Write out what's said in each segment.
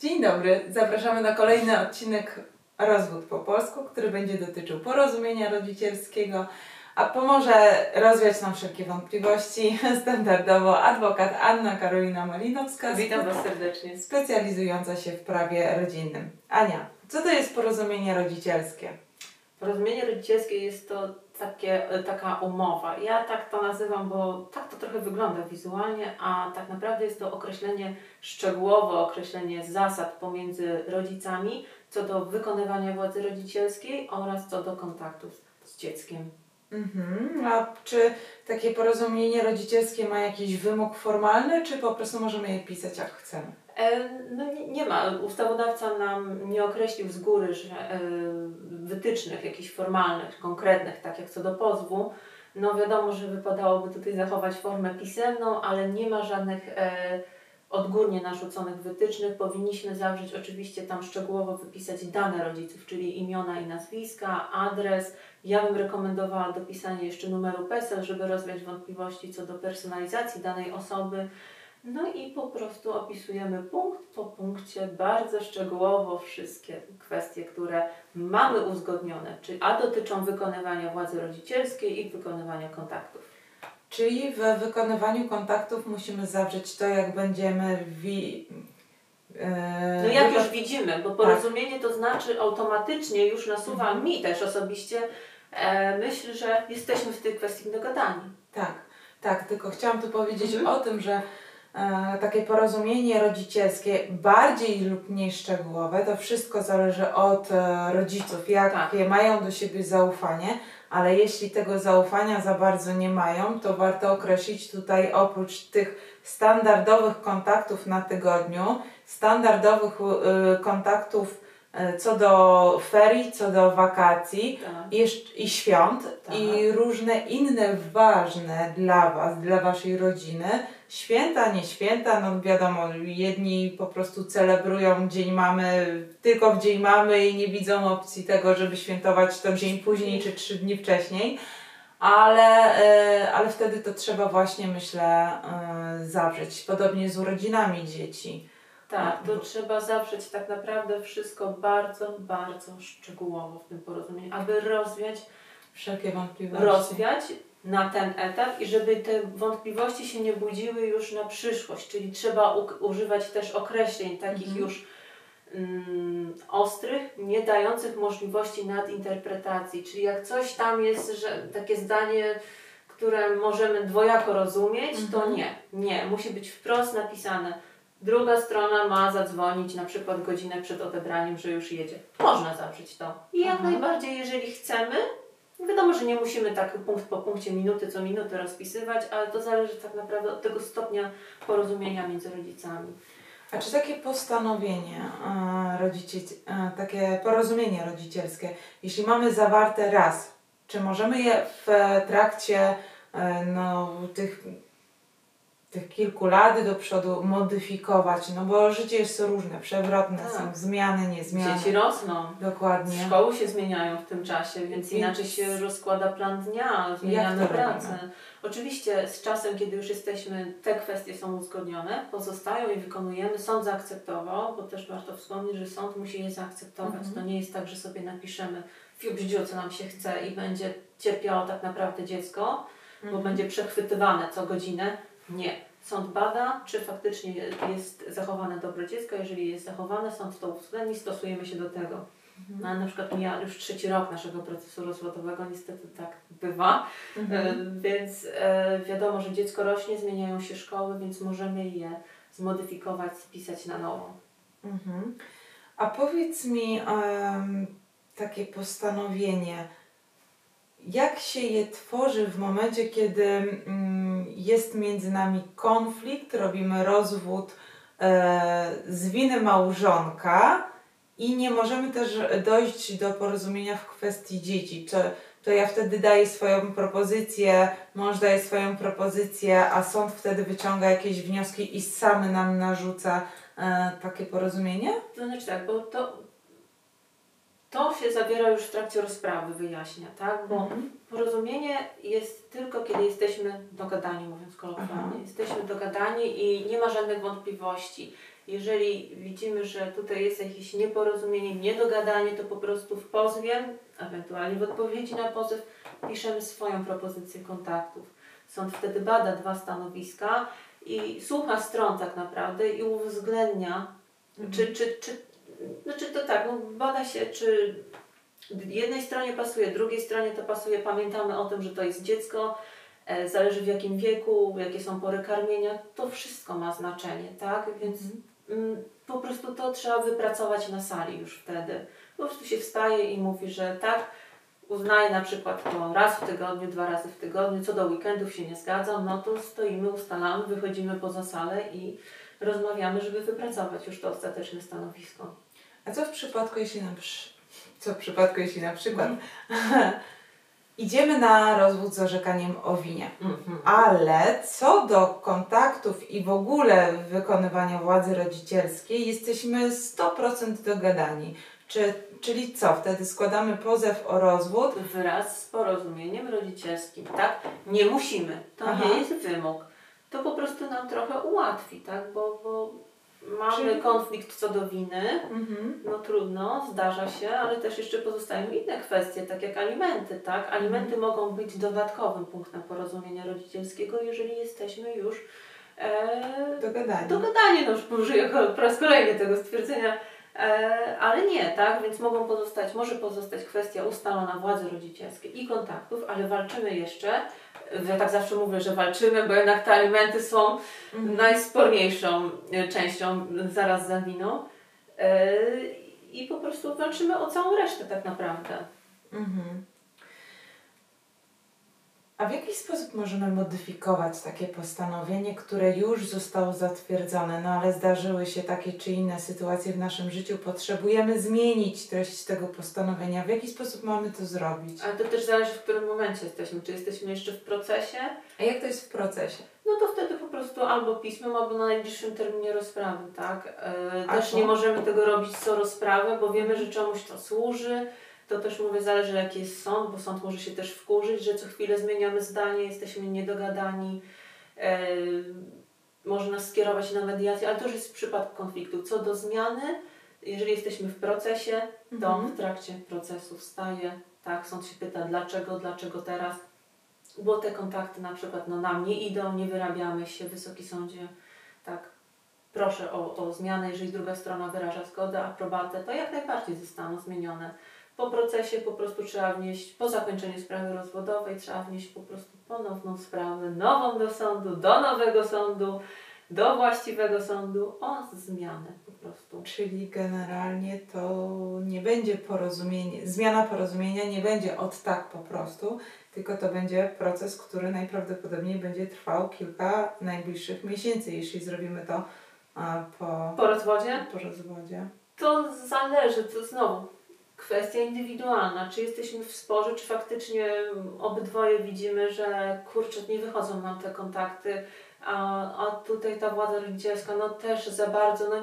Dzień dobry, zapraszamy na kolejny odcinek Rozwód po polsku, który będzie dotyczył porozumienia rodzicielskiego, a pomoże rozwiać nam wszelkie wątpliwości standardowo adwokat Anna Karolina Malinowska. Witam Was serdecznie. Specjalizująca się w prawie rodzinnym. Ania, co to jest porozumienie rodzicielskie? Porozumienie rodzicielskie jest to takie, taka umowa. Ja tak to nazywam, bo tak to trochę wygląda wizualnie, a tak naprawdę jest to określenie szczegółowe, określenie zasad pomiędzy rodzicami co do wykonywania władzy rodzicielskiej oraz co do kontaktu z, z dzieckiem. Mhm. A czy takie porozumienie rodzicielskie ma jakiś wymóg formalny, czy po prostu możemy je pisać jak chcemy? E, no nie, ma. Ustawodawca nam nie określił z góry, że e, wytycznych jakichś formalnych, konkretnych, tak jak co do pozwu. No wiadomo, że wypadałoby tutaj zachować formę pisemną, ale nie ma żadnych e, odgórnie narzuconych wytycznych. Powinniśmy zawrzeć oczywiście tam szczegółowo wypisać dane rodziców, czyli imiona i nazwiska, adres. Ja bym rekomendowała dopisanie jeszcze numeru PESEL, żeby rozwiać wątpliwości co do personalizacji danej osoby. No i po prostu opisujemy punkt po punkcie bardzo szczegółowo wszystkie kwestie, które mamy uzgodnione, czyli a dotyczą wykonywania władzy rodzicielskiej i wykonywania kontaktów. Czyli w wykonywaniu kontaktów musimy zawrzeć to, jak będziemy wi... e, no jak już widzimy, bo porozumienie tak. to znaczy automatycznie już nasuwa mhm. mi też osobiście e, myśl, że jesteśmy w tej kwestii dogadani. Tak, tak, tylko chciałam tu powiedzieć mhm. o tym, że takie porozumienie rodzicielskie, bardziej lub mniej szczegółowe, to wszystko zależy od e, rodziców, jakie tak. mają do siebie zaufanie, ale jeśli tego zaufania za bardzo nie mają, to warto określić tutaj oprócz tych standardowych kontaktów na tygodniu, standardowych y, kontaktów co do ferii, co do wakacji tak. i, i świąt tak. i różne inne ważne dla Was, dla Waszej rodziny święta, nie święta, no wiadomo, jedni po prostu celebrują Dzień Mamy tylko w Dzień Mamy i nie widzą opcji tego, żeby świętować to dzień później czy trzy dni wcześniej, ale, e, ale wtedy to trzeba właśnie, myślę, e, zawrzeć. Podobnie z urodzinami dzieci. Tak, to trzeba zawrzeć tak naprawdę wszystko bardzo, bardzo szczegółowo w tym porozumieniu, aby rozwiać wszelkie wątpliwości. Rozwiać na ten etap i żeby te wątpliwości się nie budziły już na przyszłość, czyli trzeba używać też określeń takich mhm. już mm, ostrych, nie dających możliwości nadinterpretacji, czyli jak coś tam jest, że takie zdanie, które możemy dwojako rozumieć, mhm. to nie, nie, musi być wprost napisane. Druga strona ma zadzwonić na przykład godzinę przed odebraniem, że już jedzie. Można zawrzeć to. I jak mhm. najbardziej, jeżeli chcemy, Wiadomo, że nie musimy tak punkt po punkcie, minuty co minutę rozpisywać, ale to zależy tak naprawdę od tego stopnia porozumienia między rodzicami. A czy takie postanowienie e, rodzicie, e, takie porozumienie rodzicielskie, jeśli mamy zawarte raz, czy możemy je w trakcie e, no, tych tych kilku lat do przodu modyfikować, no bo życie jest różne, przewrotne, tak. są zmiany, niezmiany. Dzieci rosną. Dokładnie. Szkoły się zmieniają w tym czasie, więc, inaczej się rozkłada plan dnia, zmieniamy pracę. Robimy? Oczywiście z czasem, kiedy już jesteśmy, te kwestie są uzgodnione, pozostają i wykonujemy. Sąd zaakceptował, bo też warto wspomnieć, że sąd musi je zaakceptować. Mhm. To nie jest tak, że sobie napiszemy w co nam się chce i będzie cierpiało tak naprawdę dziecko, mhm. bo będzie przechwytywane co godzinę nie. Sąd bada, czy faktycznie jest zachowane dobro dziecka. Jeżeli jest zachowane, sąd to uwzględni, stosujemy się do tego. Mhm. No, na przykład mija już trzeci rok naszego procesu rozwodowego, niestety tak bywa, mhm. E, więc e, wiadomo, że dziecko rośnie, zmieniają się szkoły, więc możemy je zmodyfikować, spisać na nowo. Mhm. A powiedz mi um, takie postanowienie, jak się je tworzy w momencie, kiedy mm, jest między nami konflikt, robimy rozwód e, z winy małżonka i nie możemy też dojść do porozumienia w kwestii dzieci. To, to ja wtedy daję swoją propozycję, mąż daje swoją propozycję, a sąd wtedy wyciąga jakieś wnioski i sam nam narzuca e, takie porozumienie? To znaczy tak, bo to to się zawiera już w trakcie rozprawy, wyjaśnia, tak? Bo mhm. porozumienie jest tylko, kiedy jesteśmy dogadani, mówiąc kolokwialnie. Jesteśmy dogadani i nie ma żadnych wątpliwości. Jeżeli widzimy, że tutaj jest jakieś nieporozumienie, niedogadanie, to po prostu w pozwie, ewentualnie w odpowiedzi na pozew, piszemy swoją propozycję kontaktów. Sąd wtedy bada dwa stanowiska i słucha stron tak naprawdę i uwzględnia, mhm. czy, czy, czy, znaczy to tak, no bada się, czy jednej stronie pasuje, drugiej stronie to pasuje. Pamiętamy o tym, że to jest dziecko, e, zależy w jakim wieku, jakie są pory karmienia, to wszystko ma znaczenie, tak? Więc mhm. mm, po prostu to trzeba wypracować na sali już wtedy. Po prostu się wstaje i mówi, że tak, uznaję na przykład to raz w tygodniu, dwa razy w tygodniu, co do weekendów się nie zgadzam, no to stoimy, ustalamy, wychodzimy poza salę i rozmawiamy, żeby wypracować już to ostateczne stanowisko. A co w przypadku, jeśli na, co w przypadku, jeśli na przykład mhm. idziemy na rozwód z orzekaniem o winie, mhm. ale co do kontaktów i w ogóle wykonywania władzy rodzicielskiej jesteśmy 100% dogadani. Czy, czyli co, wtedy składamy pozew o rozwód? Wraz z porozumieniem rodzicielskim, tak? Nie musimy, to Aha. nie jest wymóg. To po prostu nam trochę ułatwi, tak? Bo, bo mamy Czyli... konflikt co do winy, mhm. no trudno, zdarza się, ale też jeszcze pozostają inne kwestie, tak jak alimenty, tak? Alimenty mhm. mogą być dodatkowym punktem porozumienia rodzicielskiego, jeżeli jesteśmy już e, dogadani. Dogadani, no już użyję po raz kolejny tego stwierdzenia, ale nie, tak? Więc mogą pozostać, może pozostać kwestia ustalona władzy rodzicielskiej i kontaktów, ale walczymy jeszcze ja tak zawsze mówię, że walczymy, bo jednak te alimenty są mhm. najsporniejszą e, częścią zaraz za winą. E, I po prostu walczymy o całą resztę tak naprawdę. Mhm. A w jaki sposób możemy modyfikować takie postanowienie, które już zostało zatwierdzone, no ale zdarzyły się takie czy inne sytuacje w naszym życiu, potrzebujemy zmienić treść tego postanowienia. W jaki sposób mamy to zrobić? Ale to też zależy, w którym momencie jesteśmy. Czy jesteśmy jeszcze w procesie? A jak to jest w procesie? No to wtedy po prostu albo pismem, albo na najbliższym terminie rozprawy, tak? Yy, też nie możemy tego robić co rozprawę, bo wiemy, że czemuś to służy to też mówię, zależy jaki jest sąd, bo sąd może się też wkurzyć, że co chwilę zmieniamy zdanie, jesteśmy niedogadani. E, może nas skierować na mediację, ale to już jest przypadek konfliktu. Co do zmiany, jeżeli jesteśmy w procesie, to mhm. w trakcie procesu wstaje, tak, sąd się pyta dlaczego, dlaczego teraz, bo te kontakty na przykład no, nam nie idą, nie wyrabiamy się, Wysoki Sądzie, tak, proszę o, o zmianę, jeżeli druga strona wyraża zgodę, aprobatę, to jak najbardziej zostaną zmienione po procesie po prostu trzeba wnieść, po zakończeniu sprawy rozwodowej, trzeba wnieść po prostu ponowną sprawę, nową do sądu, do nowego sądu, do właściwego sądu o zmianę po prostu. Czyli generalnie to nie będzie porozumienie, zmiana porozumienia nie będzie od tak po prostu, tylko to będzie proces, który najprawdopodobniej będzie trwał kilka najbliższych miesięcy, jeśli zrobimy to po, po rozwodzie. Po rozwodzie. To zależy, to znowu kwestia indywidualna. Czy jesteśmy w sporze, czy faktycznie obydwoje widzimy, że kurczę, nie wychodzą nam te kontakty, a, a tutaj ta władza rodzicielska no też za bardzo no,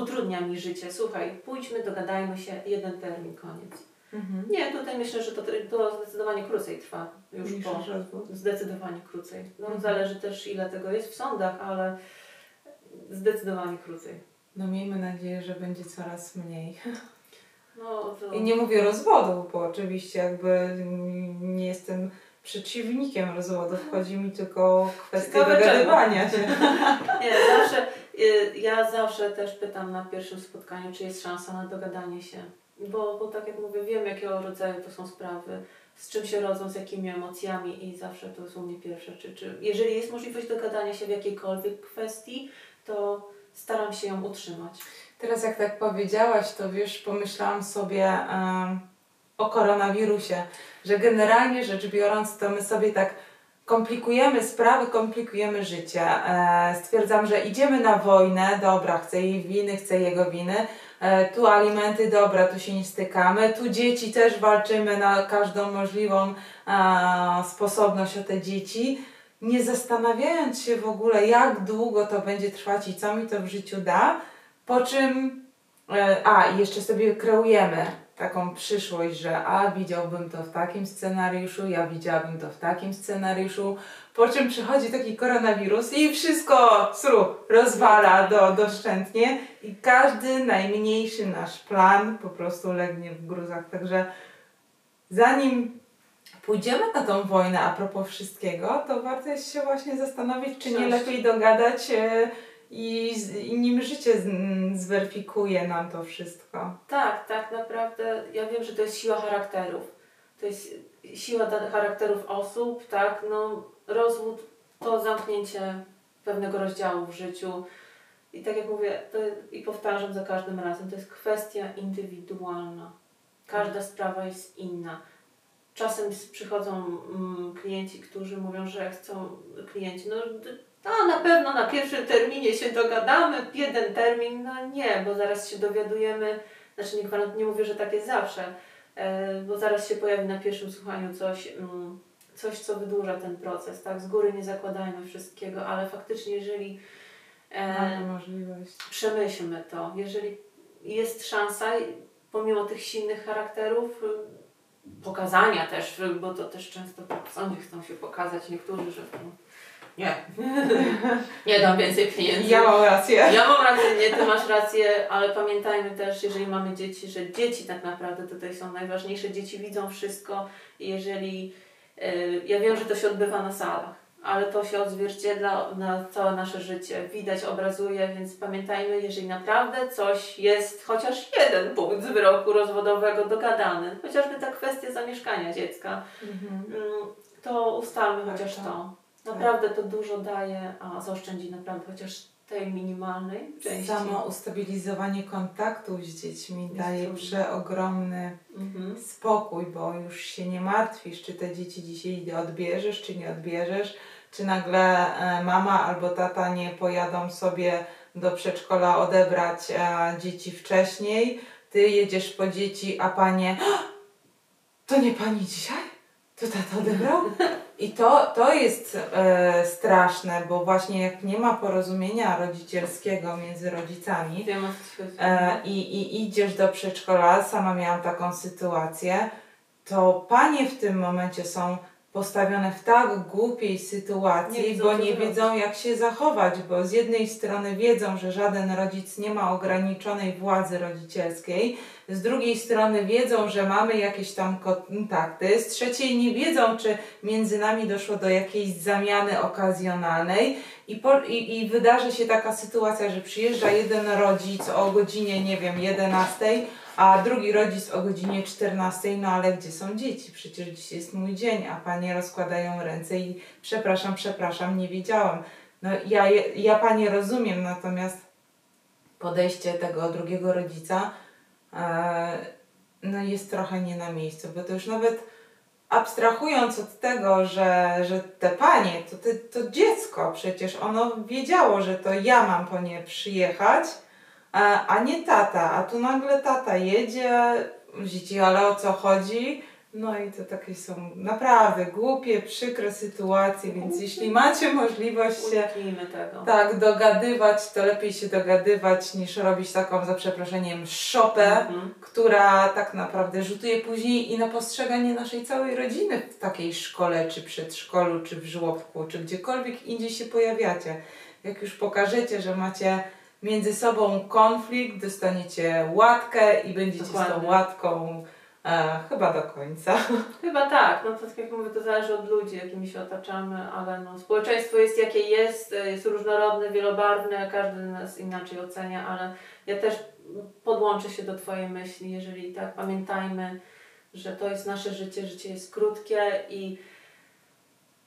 utrudnia mi życie. Słuchaj, pójdźmy, dogadajmy się, jeden termin, koniec. Mhm. Nie, tutaj myślę, że to, to zdecydowanie krócej trwa już Niż po. Zdecydowanie krócej. No, mhm. Zależy też ile tego jest w sądach, ale zdecydowanie krócej. No miejmy nadzieję, że będzie coraz mniej. No, to... I nie mówię rozwodu, bo oczywiście jakby nie jestem przeciwnikiem rozwodów. Chodzi mi tylko o kwestię dogadywania się. nie, zawsze, y, ja zawsze też pytam na pierwszym spotkaniu, czy jest szansa na dogadanie się. Bo, bo tak jak mówię, wiem jakiego rodzaju to są sprawy, z czym się rodzą, z jakimi emocjami i zawsze to jest u mnie pierwsze. Czy, czy jeżeli jest możliwość dogadania się w jakiejkolwiek kwestii, to staram się ją utrzymać. Teraz jak tak powiedziałaś, to wiesz, pomyślałam sobie o koronawirusie, że generalnie rzecz biorąc, to my sobie tak komplikujemy sprawy, komplikujemy życie. E, stwierdzam, że idziemy na wojnę, dobra, chcę jej winy, chcę jego winy, e, tu alimenty, dobra, tu się nie stykamy, tu dzieci też walczymy na każdą możliwą e, sposobność o te dzieci, nie zastanawiając się w ogóle, jak długo to będzie trwać i co mi to w życiu da, po czym, e, a i jeszcze sobie kreujemy taką przyszłość, że a widziałbym to w takim scenariuszu, ja widziałabym to w takim scenariuszu, po czym przychodzi taki koronawirus i wszystko sru, rozwala do, doszczętnie i każdy najmniejszy nasz plan po prostu legnie w gruzach. Także zanim pójdziemy na tą wojnę a propos wszystkiego, to warto jest się właśnie zastanowić, czy nie lepiej dogadać e, i, i nim życie z, zweryfikuje nam to wszystko. Tak, tak naprawdę. Ja wiem, że to jest siła charakterów. To jest siła charakterów osób, tak, no rozwód to zamknięcie pewnego rozdziału w życiu. I tak jak mówię, to, i powtarzam za każdym razem, to jest kwestia indywidualna. Każda sprawa jest inna. Czasem przychodzą mm, klienci, którzy mówią, że chcą klienci, no no na pewno na pierwszym terminie się dogadamy, jeden termin, no nie, bo zaraz się dowiadujemy, znaczy nie, nie mówię, że tak jest zawsze, e, bo zaraz się pojawi na pierwszym słuchaniu coś, mm, coś, co wydłuża ten proces, tak? Z góry nie zakładajmy wszystkiego, ale faktycznie jeżeli e, możliwość. przemyślmy to, jeżeli jest szansa, pomimo tych silnych charakterów, pokazania też, bo to też często sądzie chcą się pokazać niektórzy, że nie. nie dam więcej pieniędzy. Ja mam rację. Ja mam rację, nie, ty masz rację, ale pamiętajmy też, jeżeli mamy dzieci, że dzieci tak naprawdę tutaj są najważniejsze. Dzieci widzą wszystko i jeżeli. Yy, ja wiem, że to się odbywa na salach, ale to się odzwierciedla na całe nasze życie. Widać, obrazuje, więc pamiętajmy, jeżeli naprawdę coś jest, chociaż jeden punkt z wyroku rozwodowego dogadany, chociażby ta kwestia zamieszkania dziecka, mhm. Mm, to ustalmy chociaż tak. to. Naprawdę to dużo daje, a zaoszczędzi naprawdę chociaż tej minimalnej części. Samo ustabilizowanie kontaktów z dziećmi Jest daje przeogromny mhm. spokój, bo już się nie martwisz, czy te dzieci dzisiaj odbierzesz, czy nie odbierzesz, czy nagle e, mama albo tata nie pojadą sobie do przedszkola odebrać e, dzieci wcześniej, ty jedziesz po dzieci, a panie, to nie pani dzisiaj? To tata odebrał? I to, to jest e, straszne, bo właśnie jak nie ma porozumienia rodzicielskiego między rodzicami e, i, i idziesz do przedszkola, sama miałam taką sytuację, to panie w tym momencie są postawione w tak głupiej sytuacji, nie wiedzą, bo nie wiedzą jak się zachować, bo z jednej strony wiedzą, że żaden rodzic nie ma ograniczonej władzy rodzicielskiej, z drugiej strony wiedzą, że mamy jakieś tam kontakty, z trzeciej nie wiedzą, czy między nami doszło do jakiejś zamiany okazjonalnej i, po, i, i wydarzy się taka sytuacja, że przyjeżdża jeden rodzic o godzinie, nie wiem, 11, a drugi rodzic o godzinie 14, no ale gdzie są dzieci? Przecież dziś jest mój dzień, a panie rozkładają ręce i przepraszam, przepraszam, nie wiedziałam. No ja, ja panie rozumiem, natomiast podejście tego drugiego rodzica e, no jest trochę nie na miejscu, bo to już nawet abstrahując od tego, że, że te panie, to, to, dziecko przecież ono wiedziało, że to ja mam po nie przyjechać, a, nie tata. A tu nagle tata jedzie, dzieci, ale o co chodzi? No i to takie są naprawdę głupie, przykre sytuacje, więc jeśli macie możliwość się tak dogadywać, to lepiej się dogadywać niż robić taką za przeproszeniem szopę, mhm. która tak naprawdę rzutuje później i na postrzeganie naszej całej rodziny w takiej szkole, czy przedszkolu, czy w żłobku, czy gdziekolwiek indziej się pojawiacie. Jak już pokażecie, że macie między sobą konflikt, dostaniecie łatkę i będziecie Dokładnie. z tą łatką e, chyba do końca. Chyba tak, no to tak jak mówię, to zależy od ludzi, jakimi się otaczamy, ale no, społeczeństwo jest jakie jest, e, jest różnorodne, wielobarwne, każdy nas inaczej ocenia, ale ja też podłączę się do Twojej myśli, jeżeli tak, pamiętajmy, że to jest nasze życie, życie jest krótkie i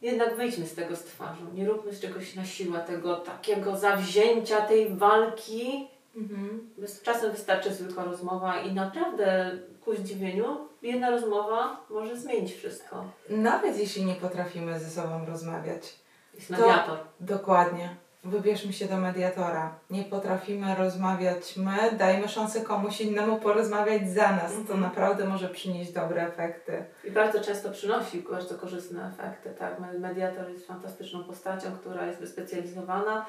jednak wyjdźmy z tego z twarzą. Nie róbmy z czegoś na siłę, tego takiego zawzięcia tej walki. Mhm. Czasem wystarczy zwykła rozmowa i naprawdę ku zdziwieniu jedna rozmowa może zmienić wszystko. Nawet jeśli nie potrafimy ze sobą rozmawiać. Jest mediator. dokładnie wybierzmy się do mediatora. Nie potrafimy rozmawiać my, dajmy szansę komuś innemu porozmawiać za nas. To mhm. naprawdę może przynieść dobre efekty. I bardzo często przynosi bardzo korzystne efekty. Tak? Mediator jest fantastyczną postacią, która jest wyspecjalizowana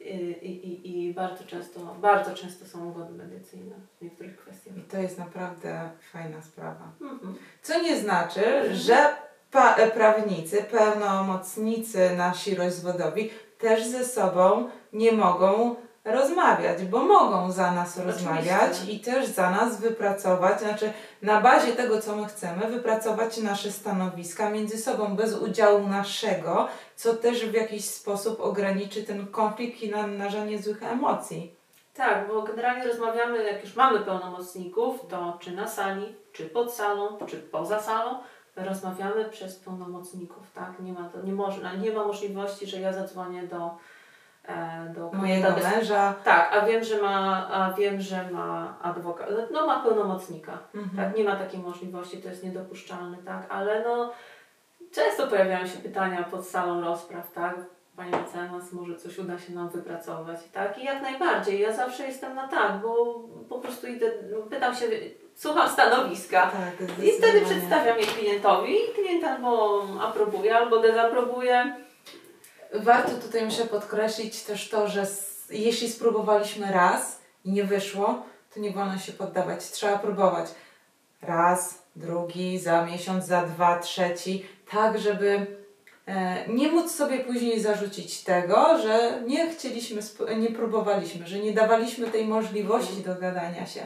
i, i, i bardzo, często, bardzo często są ugody mediacyjne w niektórych kwestiach. I to jest naprawdę fajna sprawa. Mhm. Co nie znaczy, że pa- prawnicy, pełnomocnicy nasi rozwodowi też ze sobą nie mogą rozmawiać, bo mogą za nas rozmawiać i też za nas wypracować, znaczy na bazie tego, co my chcemy, wypracować nasze stanowiska między sobą bez udziału naszego, co też w jakiś sposób ograniczy ten konflikt i namnażanie złych emocji. Tak, bo generalnie rozmawiamy, jak już mamy pełnomocników, to czy na sali, czy pod salą, czy poza salą, rozmawiamy przez pełnomocników, tak? Nie ma, to, nie, można, nie ma możliwości, że ja zadzwonię do, e, do Mojego bez- męża. Tak, a wiem, że ma, a wiem, że ma adwokat, no ma pełnomocnika. Mhm. Tak, nie ma takiej możliwości, to jest niedopuszczalne, tak, ale no często pojawiają się pytania pod salą rozpraw, tak, Pani mecenas, może coś uda się nam wypracować, tak, i jak najbardziej, ja zawsze jestem na tak, bo po prostu idę, pytam się, słucham stanowiska. Tak, i wtedy przedstawiam je klientowi i klient albo aprobuje, albo dezaprobuje. Warto tutaj muszę podkreślić też to, że jeśli spróbowaliśmy raz i nie wyszło, to nie wolno się poddawać. Trzeba próbować. Raz, drugi, za miesiąc, za dwa, trzeci, tak żeby nie móc sobie później zarzucić tego, że nie chcieliśmy, nie próbowaliśmy, że nie dawaliśmy tej możliwości dogadania się.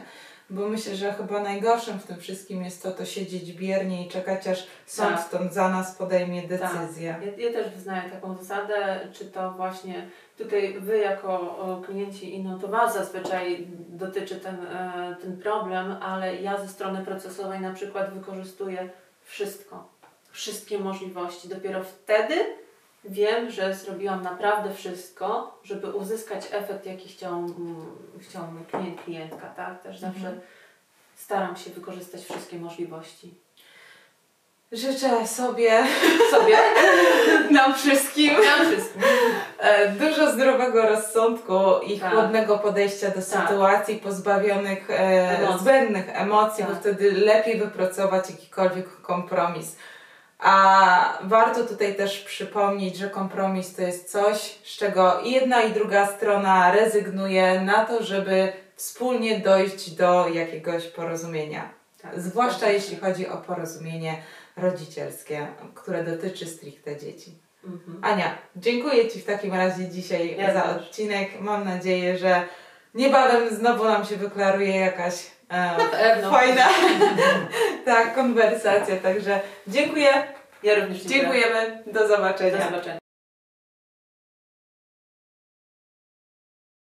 Bo myślę, że chyba najgorszym w tym wszystkim jest to, to siedzieć biernie i czekać, aż sąd Tak. to za nas podejmie decyzję. Ja, ja też wyznaję taką zasadę, czy to właśnie tutaj Wy jako klienci, i no to Was zazwyczaj dotyczy ten, e, ten problem, ale ja ze strony procesowej na przykład wykorzystuję wszystko, wszystkie możliwości. Dopiero wtedy wiem, że zrobiłam naprawdę wszystko, żeby uzyskać efekt, jaki chciał, chciał mój klient, klientka, tak? Też zawsze Mhm. staram się wykorzystać wszystkie możliwości. Życzę sobie, Sobie, nam wszystkim, nam wszystkim. e, dużo zdrowego rozsądku i Tak. chłodnego podejścia do Tak. sytuacji pozbawionych e, Emocji. zbędnych emocji, bo Tak. wtedy lepiej wypracować jakikolwiek kompromis. A warto tutaj też przypomnieć, że kompromis to jest coś, z czego i jedna i druga strona rezygnuje na to, żeby wspólnie dojść do jakiegoś porozumienia. Tak, Zwłaszcza jeśli chodzi o porozumienie rodzicielskie, które dotyczy stricte dzieci. Mhm. Ania, dziękuję Ci w takim razie dzisiaj Ja za też. odcinek. Mam nadzieję, że niebawem znowu nam się wyklaruje jakaś e, fajna tak, konwersacja. Także dziękuję, Ja również dziękuję. dziękujemy, do zobaczenia. Do zobaczenia.